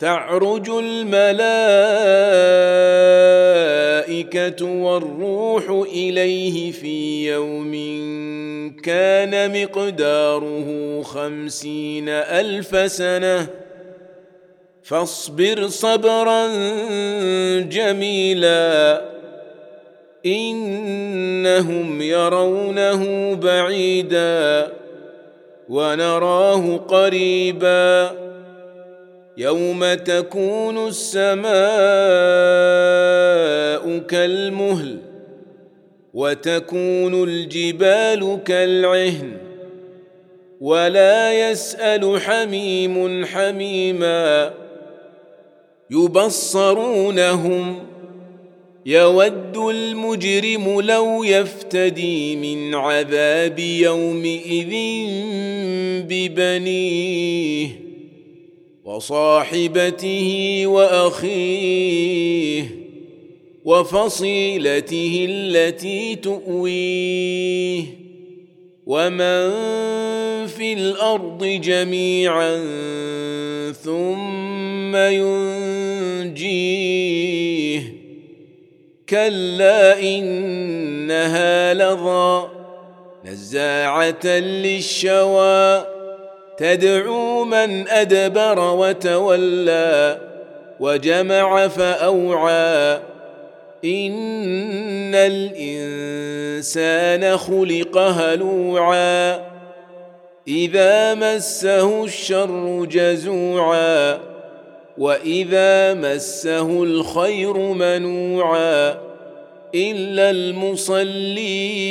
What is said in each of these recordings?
تعرج الملائكة والروح إليه في يوم كان مقداره خمسين ألف سنة. فاصبر صبرا جميلا إنهم يرونه بعيدا ونراه قريبا. يوم تكون السماء كالمهل وتكون الجبال كالعهن ولا يسال حميم حميما يبصرونهم يود المجرم لو يفتدي من عذاب يومئذ ببنيه وصاحبته وأخيه وفصيلته التي تؤويه ومن في الأرض جميعا ثم ينجيه كلا إنها لظى نزاعة للشوى تدعو من أدبر وتولى وجمع فأوعى. إن الإنسان خلق هلوعا. إذا مسه الشر جزوعا. وإذا مسه الخير منوعا. إلا المصلين.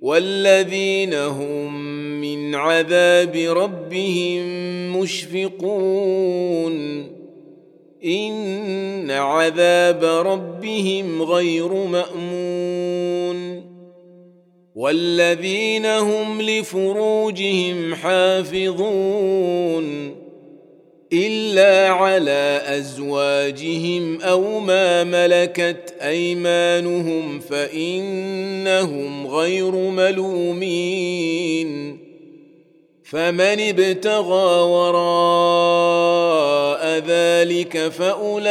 والذين هم من عذاب ربهم مشفقون ان عذاب ربهم غير مامون والذين هم لفروجهم حافظون الا على ازواجهم أو ما ملكت ايمانهم فانهم غير ملومين فمن ابتغى وراء ذلك فاولئك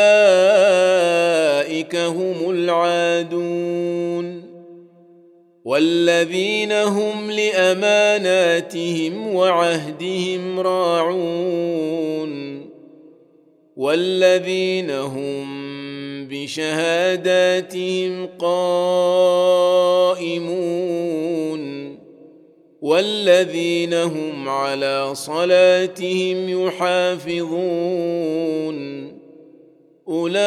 هم العادون والذين هم لأماناتهم وعهدهم راعون والذين هم بشهاداتهم قائمون والذين هم على صلاتهم يحافظون أولئك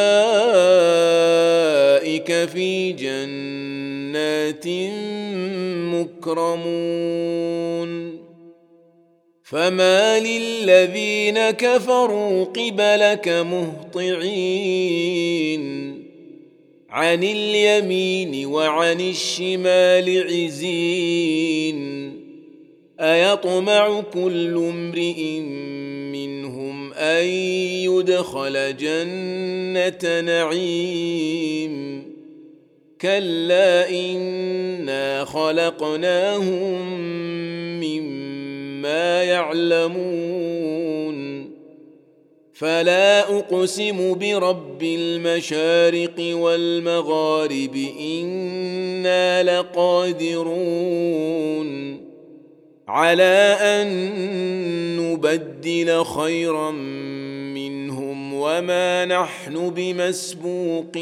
في جنات مكرمون فما للذين كفروا قبلك مهطعين عن اليمين وعن الشمال عزين أيطمع كل امرئ منهم أن يدخل جنة نعيم كلا إنا خلقناهم مما يعلمون. فلا أقسم برب المشارق والمغارب إنا لقادرون. على أن نبدل خيرا منهم وما نحن بمسبوقين.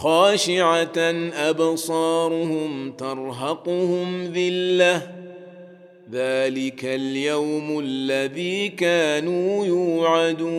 خاشعة أبصارهم ترهقهم ذلة. ذلك اليوم الذي كانوا يوعدون.